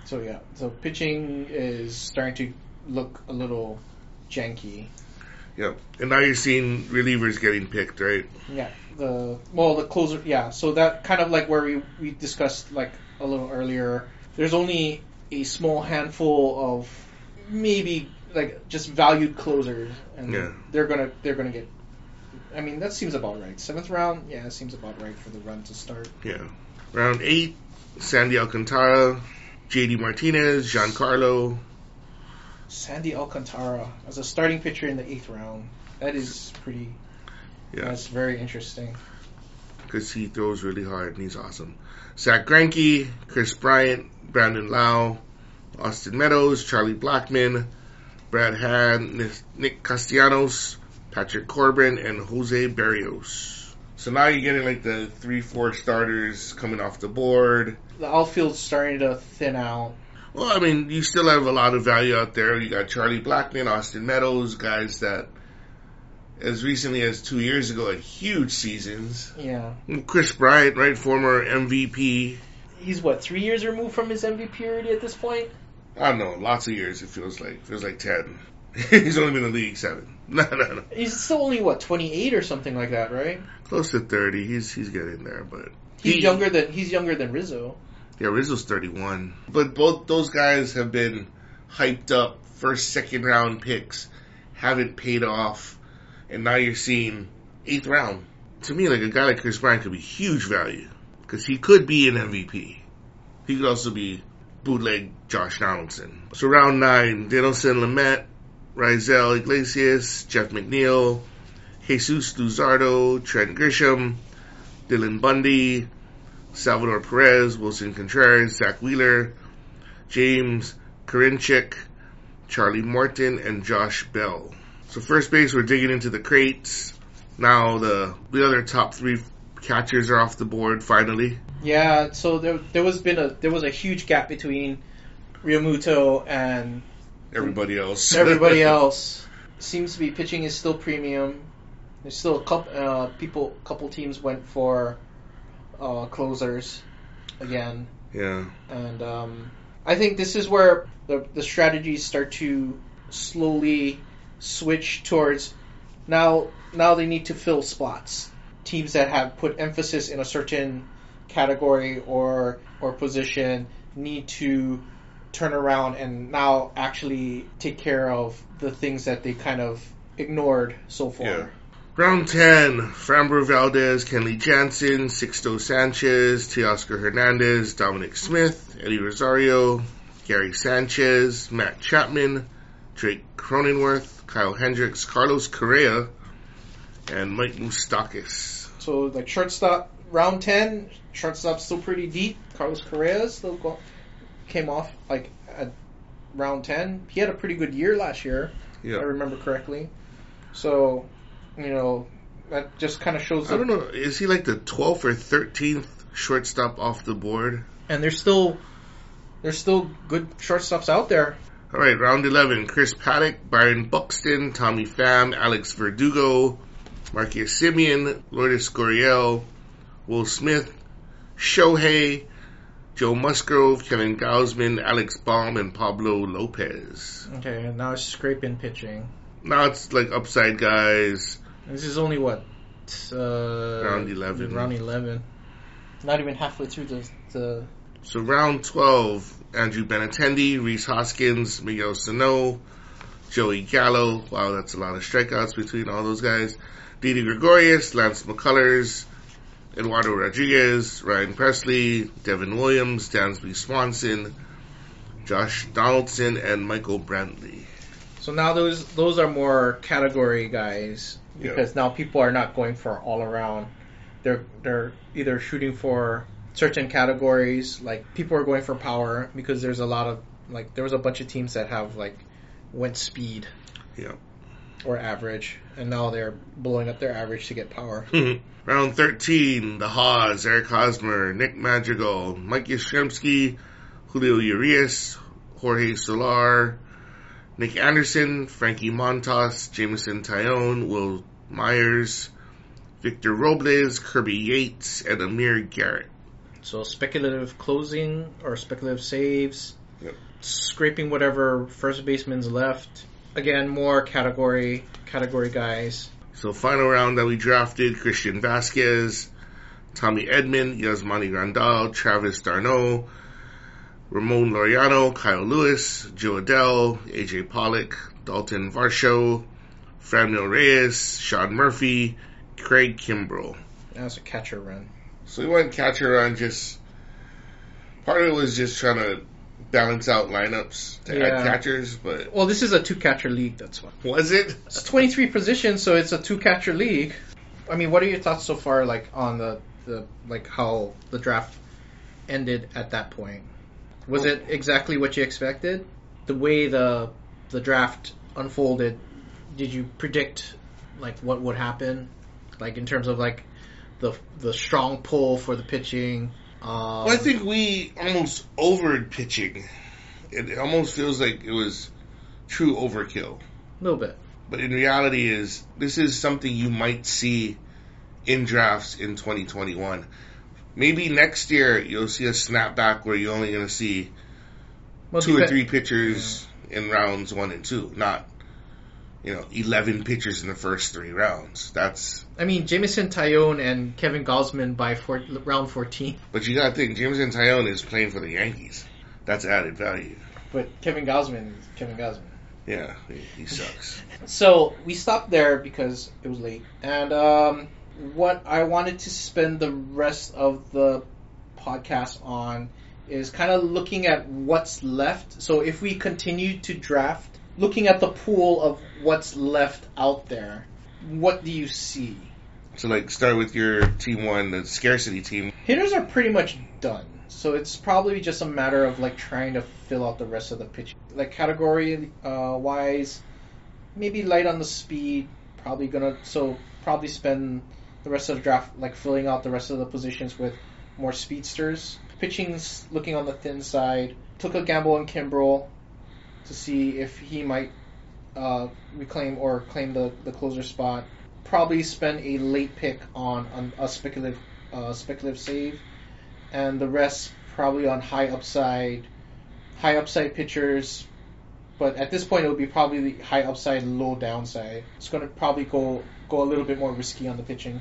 So yeah, so pitching is starting to look a little janky. Yep. And now you're seeing relievers getting picked, right? Yeah, the well the closer yeah. So that kind of like where we we discussed like a little earlier. There's only a small handful of maybe like just valued closers, and Yeah. they're gonna they're gonna get. I mean that seems about right. Seventh round, yeah, it seems about right for the run to start. Yeah. Round eight: Sandy Alcantara, J.D. Martinez, Giancarlo, Sandy Alcantara as a starting pitcher in the eighth round. That is pretty. Yeah. That's very interesting. because he throws really hard and he's awesome. Zach Greinke, Kris Bryant, Brandon Lowe, Austin Meadows, Charlie Blackmon, Brad Hand, Nick Castellanos, Patrick Corbin, and Jose Berrios. So now you're getting like the three, four starters coming off the board. The outfield's starting to thin out. Well, I mean, you still have a lot of value out there. You got Charlie Blackmon, Austin Meadows, guys that, as recently as two years ago, had huge seasons. Yeah. Kris Bryant, right, former MVP. He's what three years removed from his MVP already at this point. I don't know, lots of years. It feels like feels like ten. [laughs] He's only been in the league seven. [laughs] No, no, no, He's still only what twenty eight or something like that, right? close to thirty. He's he's getting there, but He's he- younger than he's younger than Rizzo. Yeah, Rizzo's thirty-one. But both those guys have been hyped up first, second round picks, haven't paid off, and now you're seeing eighth round. To me, like a guy like Kris Bryant could be huge value because he could be an MVP. He could also be bootleg Josh Donaldson. So round nine, Dinelson Lamet, Raisel Iglesias, Jeff McNeil, Jesus Luzardo, Trent Grisham, Dylan Bundy, Salvador Perez, Willson Contreras, Zach Wheeler, James Karinchak, Charlie Morton, and Josh Bell. So first base, we're digging into the crates. Now the the other top three catchers are off the board finally. Yeah, so there there was been a there was a huge gap between Realmuto and Everybody else. [laughs] everybody else. Seems to be pitching is still premium. There's still a couple uh, people, couple teams went for uh, closers again, yeah. and um, I think this is where the the strategies start to slowly switch towards now. Now they need to fill spots. Teams that have put emphasis in a certain category or or position need to turn around and now actually take care of the things that they kind of ignored so far. Yeah. Round 10, Framber Valdez, Kenley Jansen, Sixto Sanchez, Teoscar Hernandez, Dominic Smith, Eddie Rosario, Gary Sanchez, Matt Chapman, Drake Cronenworth, Kyle Hendricks, Carlos Correa, and Mike Moustakas. So like shortstop round ten, shortstop still pretty deep. Carlos Correa still go, came off like at round ten. He had a pretty good year last year, if I remember correctly. So, you know, that just kind of shows. I don't know, is he like the 12th or 13th shortstop off the board? And there's still there's still good shortstops out there. All right, round 11. Chris Paddack, Byron Buxton, Tommy Pham, Alex Verdugo, Marcus Semien, Lourdes Gurriel, Will Smith, Shohei, Joe Musgrove, Kevin Gausman, Alex Bohm, and Pablo Lopez. Okay, now it's scraping pitching. Now it's like upside guys. This is only what uh, Round 11. Round eleven. Not even halfway through the the. So round 12, Andrew Benintendi, Rhys Hoskins, Miguel Sano, Joey Gallo. Wow, that's a lot of strikeouts between all those guys. Didi Gregorius, Lance McCullers, Eduardo Rodriguez, Ryan Pressly, Devin Williams, Dansby Swanson, Josh Donaldson, and Michael Brantley. So now those those are more category guys Yeah. because now people are not going for all around. They're they're either shooting for certain categories. Like people are going for power because there's a lot of like there was a bunch of teams that have like went speed Yeah. or average, and now they're blowing up their average to get power. [laughs] Round 13, the Haas, Eric Hosmer, Nick Madrigal, Mike Yastrzemski, Julio Urias, Jorge Soler, Nick Anderson, Frankie Montas, Jameson Taillon, Wil Myers, Victor Robles, Kirby Yates, and Amir Garrett. So speculative closing or speculative saves, Yep. scraping whatever first baseman's left. Again, more category category guys. So final round that we drafted, Christian Vasquez, Tommy Edman, Yasmani Grandal, Travis d'Arnaud, Ramon Laureano, Kyle Lewis, Jo Adell, AJ Pollock, Dalton Varsho, Franmil Reyes, Sean Murphy, Craig Kimbrel. That was a catcher run. So we went catcher on just, part of it was just trying to balance out lineups to Yeah. add catchers, but Well, this is a two catcher league. That's why. was it? It's 23 positions, so it's a two catcher league. I mean, what are your thoughts so far, like on the the like how the draft ended at that point? Was it exactly what you expected? The way the the draft unfolded, did you predict like what would happen, like in terms of like the the strong pull for the pitching? Um, Well, I think we almost overed pitching. It almost feels like it was true overkill. a little bit. But in reality is this is something you might see in drafts in 2021. Maybe next year you'll see a snapback where you're only going to see Well, two or three pitchers in rounds one and two, not you know 11 pitchers in the first three rounds. That's I mean, Jameson Taillon and Kevin Gausman by four, round 14. but you got to think Jameson Taillon is playing for the Yankees. That's added value. But Kevin Gausman is Kevin Gausman. Yeah, he, he sucks. So we stopped there because it was late. And um, what I wanted to spend the rest of the podcast on is kind of looking at what's left. So if we continue to draft, looking at the pool of what's left out there, what do you see? So like start with your team one, the scarcity team. Hitters are pretty much done. So it's probably just a matter of like trying to fill out the rest of the pitch. Like category uh, wise, maybe light on the speed. Probably gonna so probably spend the rest of the draft like filling out the rest of the positions with more speedsters. Pitching's looking on the thin side. Took a gamble on Kimbrel to see if he might uh, reclaim or claim the, the closer spot. Probably spend a late pick on, on a speculative uh, speculative save, and the rest probably on high upside, high upside pitchers. But at this point, it would be probably the high upside, low downside. It's going to probably go go a little bit more risky on the pitching.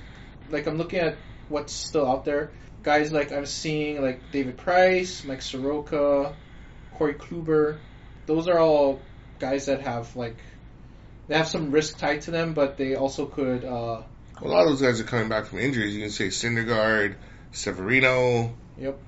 Like I'm looking at what's still out there. Guys like I'm seeing like David Price, Mike Soroka, Corey Kluber. Those are all guys that have like they have some risk tied to them, but they also could. Uh, A lot of those guys are coming back from injuries. You can say Syndergaard, Severino, Yep.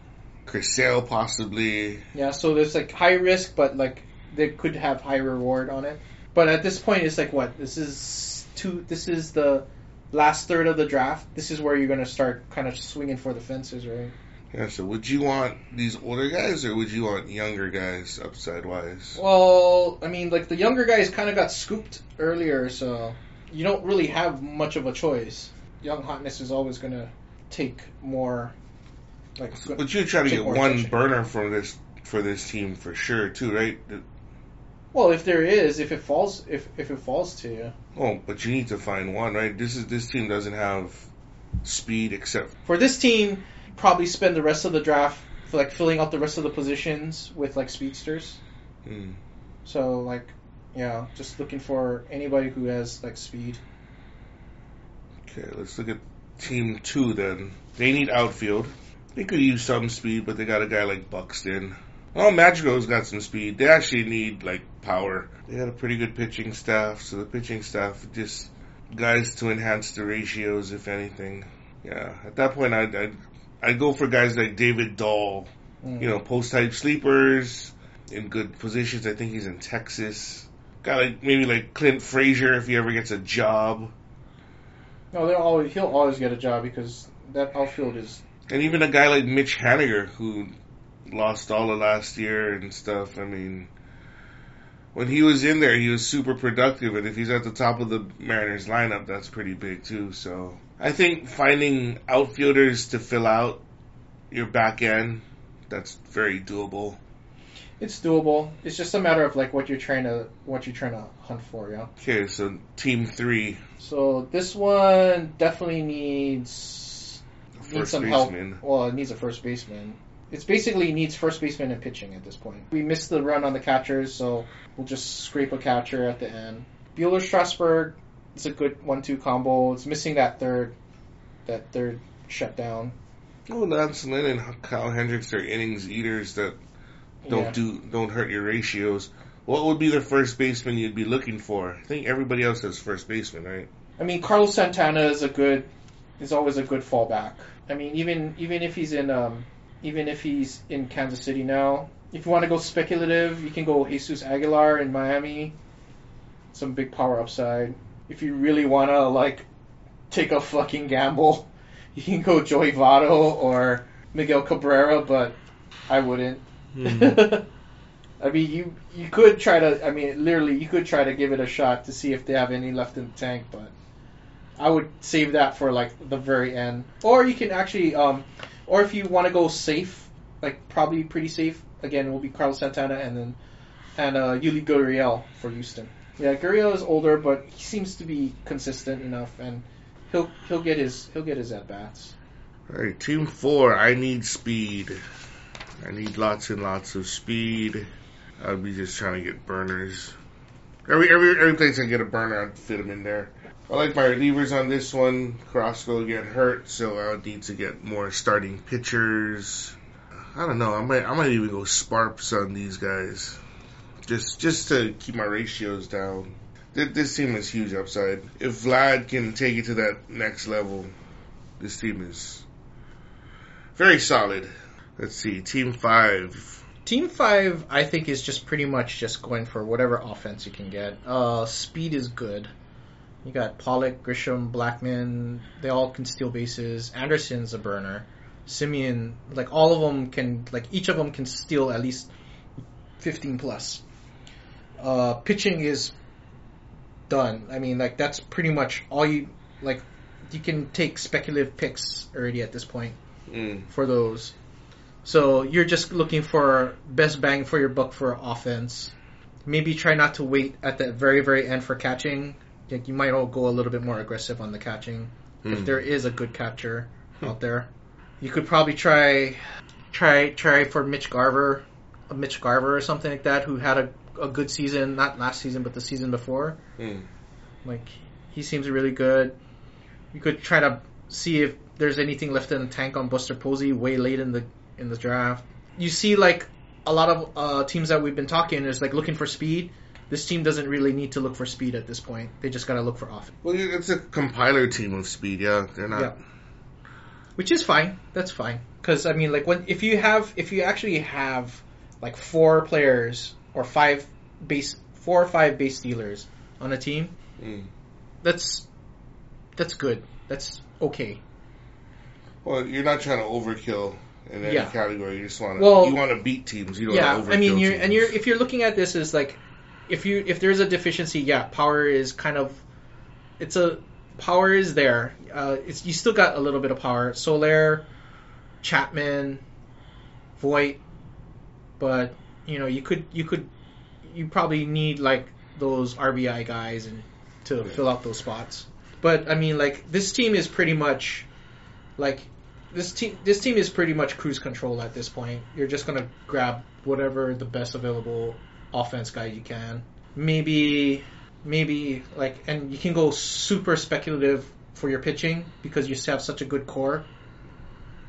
Chris Sale possibly. Yeah, so there's like high risk, but like they could have high reward on it. But at this point, it's like what this is two. This is the last third of the draft. This is where you're gonna start kind of swinging for the fences, right? Yeah, so would you want these older guys or would you want younger guys upside wise? Well, I mean, like the younger guys kind of got scooped earlier, so you don't really have much of a choice. Young hotness is always gonna take more. Like, But you try to get one attention. burner from this for this team for sure too, right? well, if there is, if it falls, if if it falls to you, Oh, but you need to find one, right? This is this team doesn't have speed except for this team, probably spend the rest of the draft for like filling out the rest of the positions with like speedsters. hmm. So like, yeah, just looking for anybody who has like speed. Okay, let's look at team two then. They need outfield. They could use some speed, but they got a guy like Buxton. Oh, Madrigal's got some speed. They actually need like power. They got a pretty good pitching staff, so the pitching staff just guys to enhance the ratios, if anything. Yeah, at that point, I'd I'd, I'd go for guys like David Dahl. Mm. You know, post type sleepers in good positions. I think he's in Texas. Got like maybe like Clint Frazier if he ever gets a job, No, they'll always he'll always get a job because that outfield is and even a guy like Mitch Haniger who lost all of last year and stuff. I mean, when he was in there, he was super productive, and if he's at the top of the Mariners lineup, that's pretty big too. So I think finding outfielders to fill out your back end, that's very doable. it's doable. It's just a matter of like what you're trying to what you're trying to hunt for, yeah. Okay, so team three, So this one definitely needs needs some baseman. help. Well, it needs a first baseman. It's basically needs first baseman and pitching at this point. We missed the run on the catchers, so we'll just scrape a catcher at the end. Buehler Strasburg is a good one-two combo. It's missing that third, that third shutdown. Oh, Lance Lynn and Kyle Hendricks are innings eaters that don't Yeah. do don't hurt your ratios. What would be the first baseman you'd be looking for? I think everybody else has first baseman, right? I mean, Carlos Santana is a good, is always a good fallback. I mean, even even if he's in, um, even if he's in Kansas City now, if you want to go speculative, you can go Jesus Aguilar in Miami. Some big power upside. If you really want to like take a fucking gamble, [laughs] you can go Joey Votto or Miguel Cabrera, but I wouldn't. [laughs] I mean, you you could try to. I mean, literally, you could try to give it a shot to see if they have any left in the tank, but I would save that for like the very end. Or you can actually, um, or if you want to go safe, like probably pretty safe. Again, it will be Carlos Santana and then and uh, Yuli Gurriel for Houston. Yeah, Gurriel is older, but he seems to be consistent enough, and he'll he'll get his he'll get his at bats. All right, team four. I need speed. I need lots and lots of speed. I'll be just trying to get burners. Every every every place I get a burner, I'd fit them in there. I like my relievers on this one. Carrasco will get hurt, so I'll need to get more starting pitchers. I don't know. I might I might even go Sparps on these guys, just just to keep my ratios down. This team is huge upside. If Vlad can take it to that next level, this team is very solid. Let's see, team five. Team five, I think, is just pretty much just going for whatever offense you can get. Uh, speed is good. You got Pollock, Grisham, Blackmon. They all can steal bases. Anderson's a burner. Semien, like all of them can, like each of them can steal at least fifteen plus. Uh, pitching is done. I mean, like that's pretty much all you like. You can take speculative picks already at this point Mm. for those. So you're just looking for best bang for your buck for offense. Maybe try not to wait at the very very end for catching. Like you might all go a little bit more aggressive on the catching if Hmm. there is a good catcher out there. You could probably try try try for Mitch Garver, a Mitch Garver or something like that who had a a good season, not last season but the season before. Mm. Like he seems really good. You could try to see if there's anything left in the tank on Buster Posey way late in the in the draft. You see like a lot of uh, teams that we've been talking is like looking for speed. This team doesn't really need to look for speed at this point. They just gotta look for offense, Well, it's a compiler team of speed. Yeah, they're not. Yeah. which is fine. That's fine because I mean like when if you have if you actually have like four players or five base four or five base stealers on a team, Mm. that's that's good. That's okay. Well, you're not trying to overkill in any Yeah. category. You just want to. Well- you want to beat teams. You don't yeah, want to I mean, you're teams. and you're if you're looking at this as like, if you if there's a deficiency, yeah, power is kind of, it's a power is there. Uh, it's you still got a little bit of power. Soler, Chapman, Voit, but you know you could you could you probably need like those RBI guys and to Yeah. fill out those spots. But I mean, like this team is pretty much like this team. This team is pretty much cruise control at this point. You're just gonna grab whatever the best available offense guy you can. Maybe, maybe like, and you can go super speculative for your pitching because you have such a good core.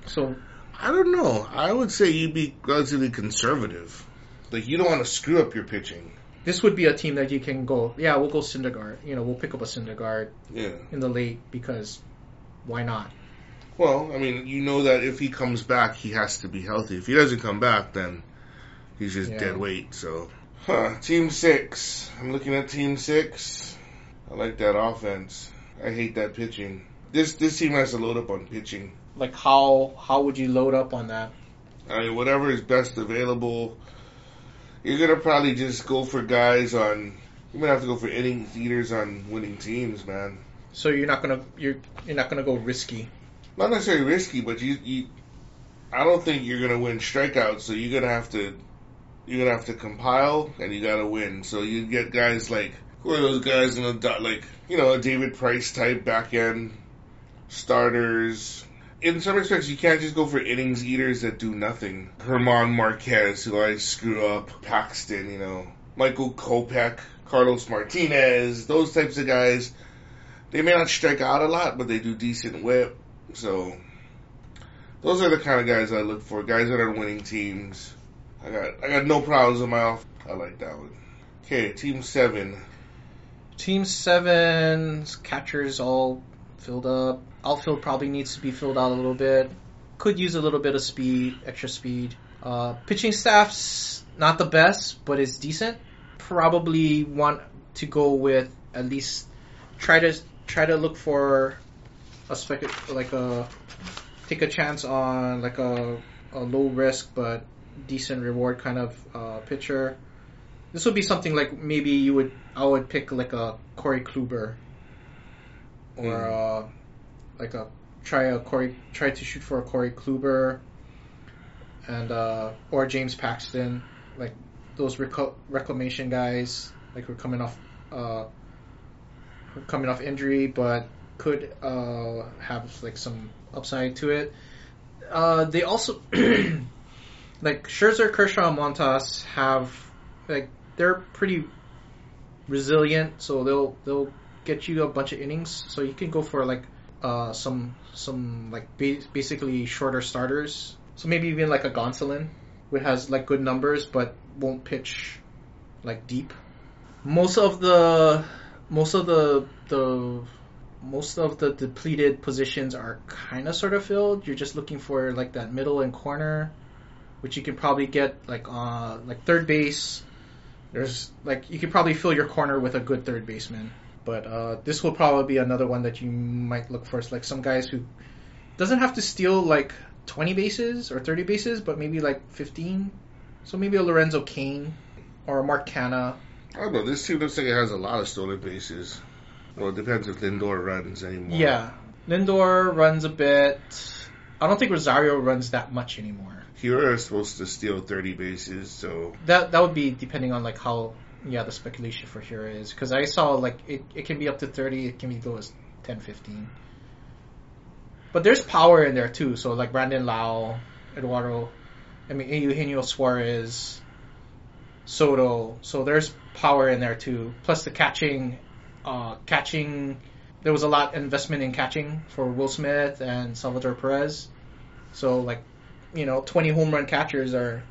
So I don't know. I would say you'd be relatively conservative. Like you don't want to screw up your pitching. This would be a team that you can go. Yeah, we'll go Syndergaard. You know, we'll pick up a Syndergaard Yeah. in the late because why not? Well, I mean, you know that if he comes back, he has to be healthy. If he doesn't come back, then he's just Yeah. dead weight. So, huh? Team six. I'm looking at team six. I like that offense. I hate that pitching. This this team has to load up on pitching. Like how how would you load up on that? I mean, whatever is best available. You're gonna probably just go for guys on. You're gonna have to go for innings eaters on winning teams, man. So you're not gonna you're you're not gonna go risky. not necessarily risky, but you, you I don't think you're gonna win strikeouts, so you're gonna have to you're gonna have to compile and you gotta win. So you get guys like who are those guys in the dot like you know a David Price type back end starters. In some respects, you can't just go for innings eaters that do nothing. Herman Marquez, who I screw up, Paxton, you know, Michael Kopech, Carlos Martinez, those types of guys. They may not strike out a lot, but they do decent whip. So those are the kind of guys I look for. Guys that are winning teams. I got I got no problems with my off. I like that one. Okay, team seven. Team seven's catchers all filled up. Outfield probably needs to be filled out a little bit. Could use a little bit of speed, extra speed. Uh, pitching staff's not the best, but it's decent. Probably want to go with at least try to try to look for a spec like a take a chance on like a, a low risk but decent reward kind of uh, pitcher. This would be something like maybe you would I would pick like a Corey Kluber or Mm. uh, like a try a Corey try to shoot for a Corey Kluber and uh, or James Paxton like those reclamation guys like we're coming off uh, who are coming off injury but could uh, have like some upside to it. Uh, they also [clears throat] like Scherzer, Kershaw, and Montas have like they're pretty resilient, so they'll they'll get you a bunch of innings. So you can go for like uh, some some like ba- basically shorter starters. So maybe even like a Gonsolin, which has like good numbers but won't pitch like deep. Most of the most of the the most of the depleted positions are kind of sort of filled. You're just looking for like that middle and corner, which you can probably get like uh like third base. There's like you could probably fill your corner with a good third baseman, but uh, this will probably be another one that you might look for. It's like some guys who doesn't have to steal like 20 bases or 30 bases, but maybe like 15. So maybe a Lorenzo Cain or a Mark Canha. I don't know. This team looks like it has a lot of stolen bases. Well, it depends if Lindor runs anymore. Yeah, Lindor runs a bit. I don't think Rosario runs that much anymore. Hiura is supposed to steal 30 bases, so That that would be depending on like how yeah the speculation for here is because I saw like it, it can be up to 30 it can be go as 10 15 but there's power in there too so like Brandon Lowe Eduardo I mean Eugenio Suarez Soto so there's power in there too. Plus the catching uh catching there was a lot investment in catching for Will Smith and Salvador Perez. So like you know 20 home run catchers are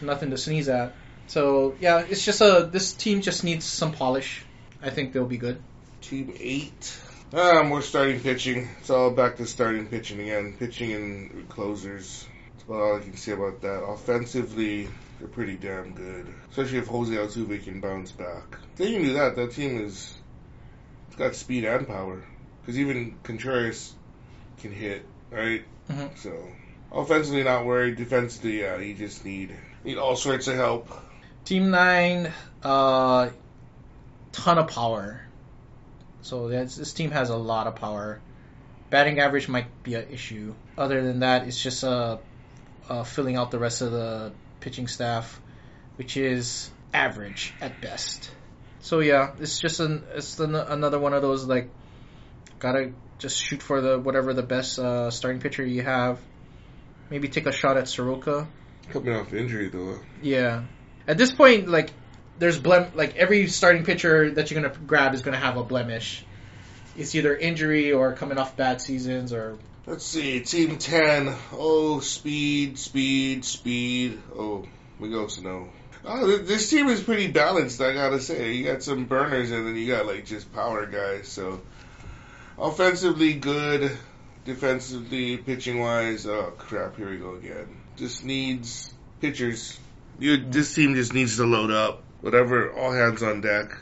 nothing to sneeze at so yeah, it's just a this team just needs some polish. I think they'll be good. team eight. Ah, more starting pitching. It's all back to starting pitching again. Pitching and closers. That's about all I can say about that. Offensively, they're pretty damn good. Especially if Jose Altuve can bounce back. They can do that, that team is it's got speed and power. Because even Contreras can hit, right? Mhm. So offensively, not worried. Defensively, yeah, you just need need all sorts of help. Team nine, uh, ton of power. So this team has a lot of power. Batting average might be an issue. Other than that, it's just uh, uh, filling out the rest of the pitching staff, which is average at best. So yeah, it's just an it's an, another one of those like gotta just shoot for the whatever the best uh, starting pitcher you have. Maybe take a shot at Soroka. Coming off injury though. Yeah. At this point, like, there's blem like every starting pitcher that you're gonna grab is gonna have a blemish. It's either injury or coming off bad seasons or Let's see, Team 10. Oh, speed, speed, speed. Oh, Miguel Sano. Oh, this team is pretty balanced, I gotta say. You got some burners and then you got like just power guys. So, offensively good, defensively, pitching wise. Oh crap, here we go again. Just needs pitchers. You, this team just needs to load up. Whatever, all hands on deck.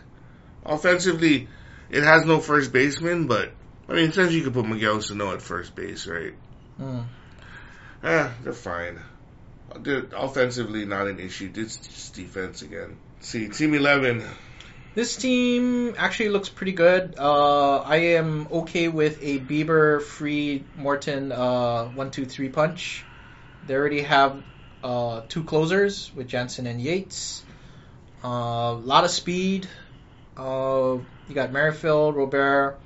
Offensively, it has no first baseman, but I mean, essentially you could put Miguel Sano at first base, right? Mm. Ah, they're fine. They're offensively, not an issue. It's just defense again. See, Team 11. This team actually looks pretty good. Uh, I am okay with a Bieber, Free, Morton, uh, one, two, three punch. They already have uh, two closers with Jansen and Yates. A lot of speed. Uh, you got Merrifield, Robert,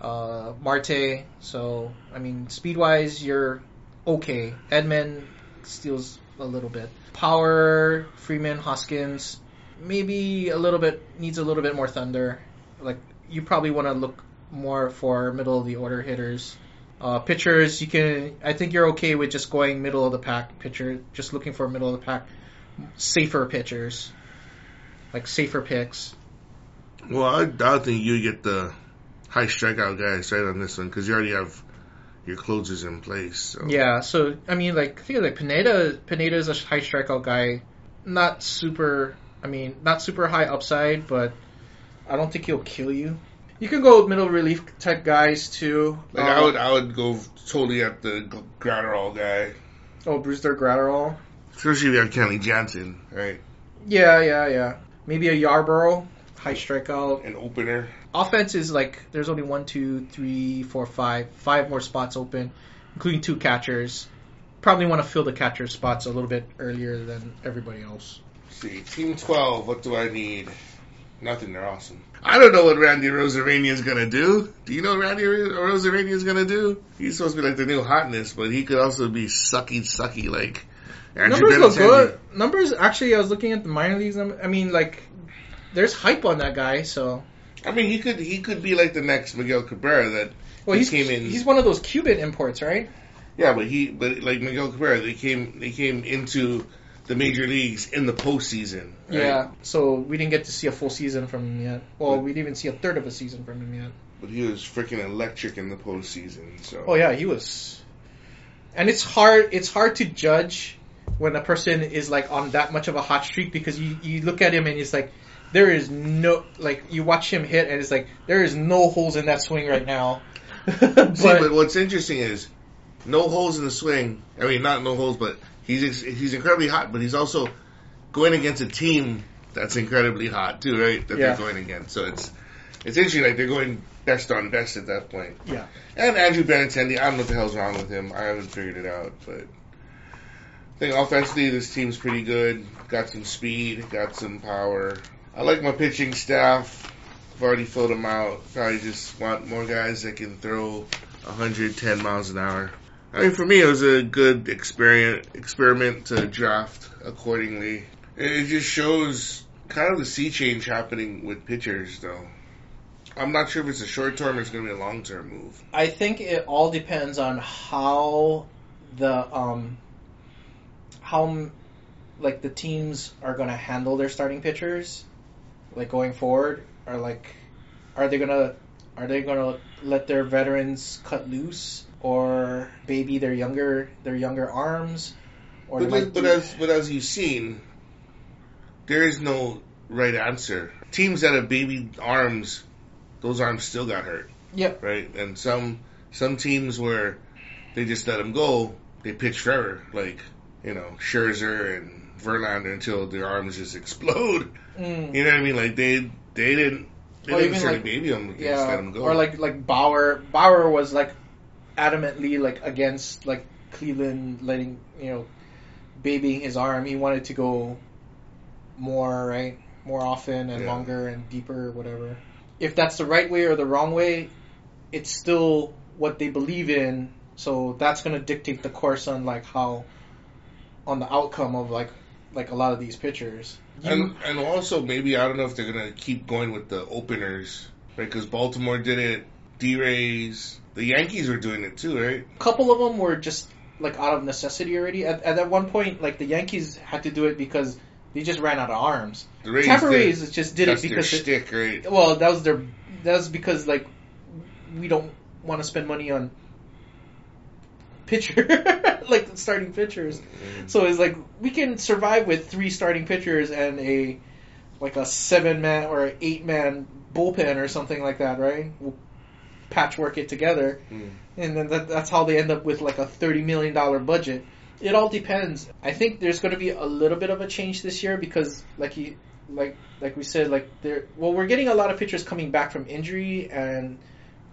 uh, Marte. So, I mean, speed wise, you're okay. Edman steals a little bit. Power, Freeman, Hoskins, maybe a little bit, needs a little bit more thunder. Like, you probably want to look more for middle of the order hitters. Uh, pitchers, you can, I think you're okay with just going middle of the pack pitcher, just looking for middle of the pack, safer pitchers. Like, safer picks. Well, I, I think you get the high strikeout guys right on this one because you already have your closers in place. So. Yeah, so I mean, like I think like Pineda. Pineda is a high strikeout guy, not super. I mean, not super high upside, but I don't think he'll kill you. You can go with middle relief type guys too. Like Uh, I would, I would go totally at the Graterol guy, Oh, Brusdar Graterol. especially if you have Kenley Jansen, right? Yeah, yeah, yeah. Maybe a Yarborough, high strikeout. An opener. Offense is like there's only one, two, three, four, five, five more spots open, including two catchers. Probably want to fill the catcher spots a little bit earlier than everybody else. Let's see, Team 12. What do I need? Nothing. They're awesome. I don't know what Randy Arozarena is gonna do. Do you know what Randy Arozarena is gonna do? He's supposed to be like the new hotness, but he could also be sucky, sucky like Andrew Numbers look good. Numbers actually, I was looking at the minor leagues. I mean, like, there's hype on that guy. So, I mean, he could he could be like the next Miguel Cabrera that well, He he's came in- he's one of those Cuban imports, right? yeah, but he but like Miguel Cabrera, they came they came into the major leagues in the postseason. right? Yeah. So we didn't get to see a full season from him yet. Well, we didn't even see a third of a season from him yet. but he was freaking electric in the postseason. So Oh yeah, he was. And it's hard. It's hard to judge when a person is like on that much of a hot streak because you you look at him and it's like there is no like you watch him hit and it's like there is no holes in that swing right now. [laughs] but, See, but what's interesting is no holes in the swing. I mean, not no holes, but he's he's incredibly hot. But he's also going against a team that's incredibly hot too, right? That Yeah. they're going against. So it's it's interesting. Like they're going best on best at that point. Yeah. And Andrew Benintendi, I don't know what the hell's wrong with him. I haven't figured it out, but I think offensively this team's pretty good. Got some speed, got some power. I like my pitching staff. I've already filled them out. Probably just want more guys that can throw 110 miles an hour. I mean, for me, it was a good experiment experiment to draft accordingly. It just shows kind of the sea change happening with pitchers, though. I'm not sure if it's a short term or it's going to be a long term move. I think it all depends on how the um how like the teams are going to handle their starting pitchers like going forward or like are they going to are they going to let their veterans cut loose or baby their younger their younger arms or But, as, might but as but as you've seen, there is no right answer. Teams that have baby arms, those arms still got hurt, Yep. right? And some some teams where they just let them go, they pitch forever, like you know Scherzer and Verlander until their arms just [laughs] explode. Mm. You know what I mean? Like they they didn't they Or even like- baby them, they just let Yeah, them go. or like like Bauer. Bauer was like adamantly like against like Cleveland letting you know babying his arm. He wanted to go more right, more often and Yeah. longer and deeper, whatever. If that's the right way or the wrong way, it's still what they believe in. So that's gonna dictate the course on like how on the outcome of like like a lot of these pitchers. You- And and also maybe I don't know if they're gonna keep going with the openers, right? Because Baltimore did it, D Rays, The Yankees were doing it too, right? A couple of them were just like out of necessity already. At, at that one point, like the Yankees had to do it because they just ran out of arms. The Rays Tampa did. Rays just did it because their shtick, right? well, that was their that was because like we don't want to spend money on pitcher [laughs] like starting pitchers. Mm. So it's like we can survive with three starting pitchers and a like a seven man or an eight man bullpen or something like that, right? We'll patchwork it together, Mm. and then that, that's how they end up with like a thirty million dollar budget. It all depends. I think there's going to be a little bit of a change this year because, like you, like like we said, like there. Well, we're getting a lot of pitchers coming back from injury, and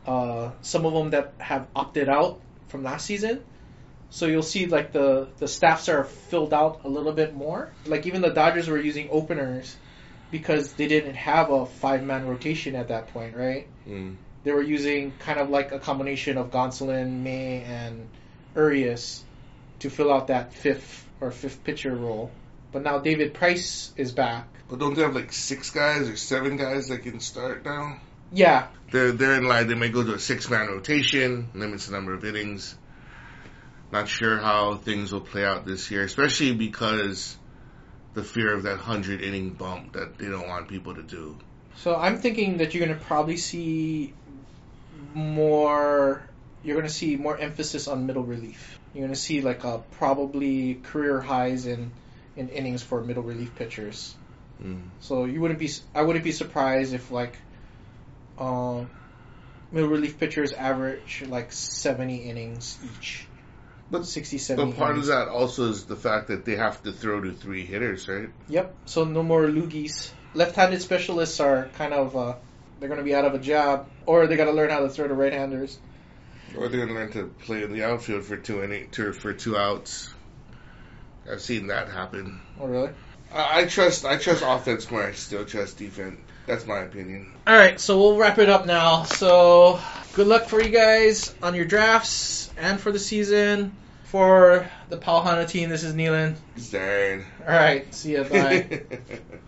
uh, some of them that have opted out from last season. So you'll see like the the staffs are filled out a little bit more. Like even the Dodgers were using openers because they didn't have a five man rotation at that point, right? Mm. They were using kind of like a combination of Gonsolin, May, and Urias to fill out that fifth or fifth pitcher role. But now David Price is back. But don't they have like six guys or seven guys that can start now? Yeah, They're they're in line. They may go to a six man rotation, limits the number of innings. Not sure how things will play out this year, especially because the fear of that hundred inning bump that they don't want people to do. So I'm thinking that you're going to probably see more. You're going to see more emphasis on middle relief. You're going to see like a probably career highs in in innings for middle relief pitchers. Mm. So you wouldn't be. I wouldn't be surprised if like, um, middle relief pitchers average like 70 innings each. But- 60, 70 But part of that also is the fact that they have to throw to three hitters, right? Yep. So no more loogies. Left-handed specialists are kind of uh, they're going to be out of a job, or they got to learn how to throw to right-handers. Or they're gonna learn to play in the outfield for two inning, two, for two outs. I've seen that happen. Oh, really? I, I trust I trust offense more. I still trust defense. That's my opinion. All right, so we'll wrap it up now. So good luck for you guys on your drafts and for the season. For the Pau Hana team, this is Nealan. Darn. All right, see ya. Bye. [laughs]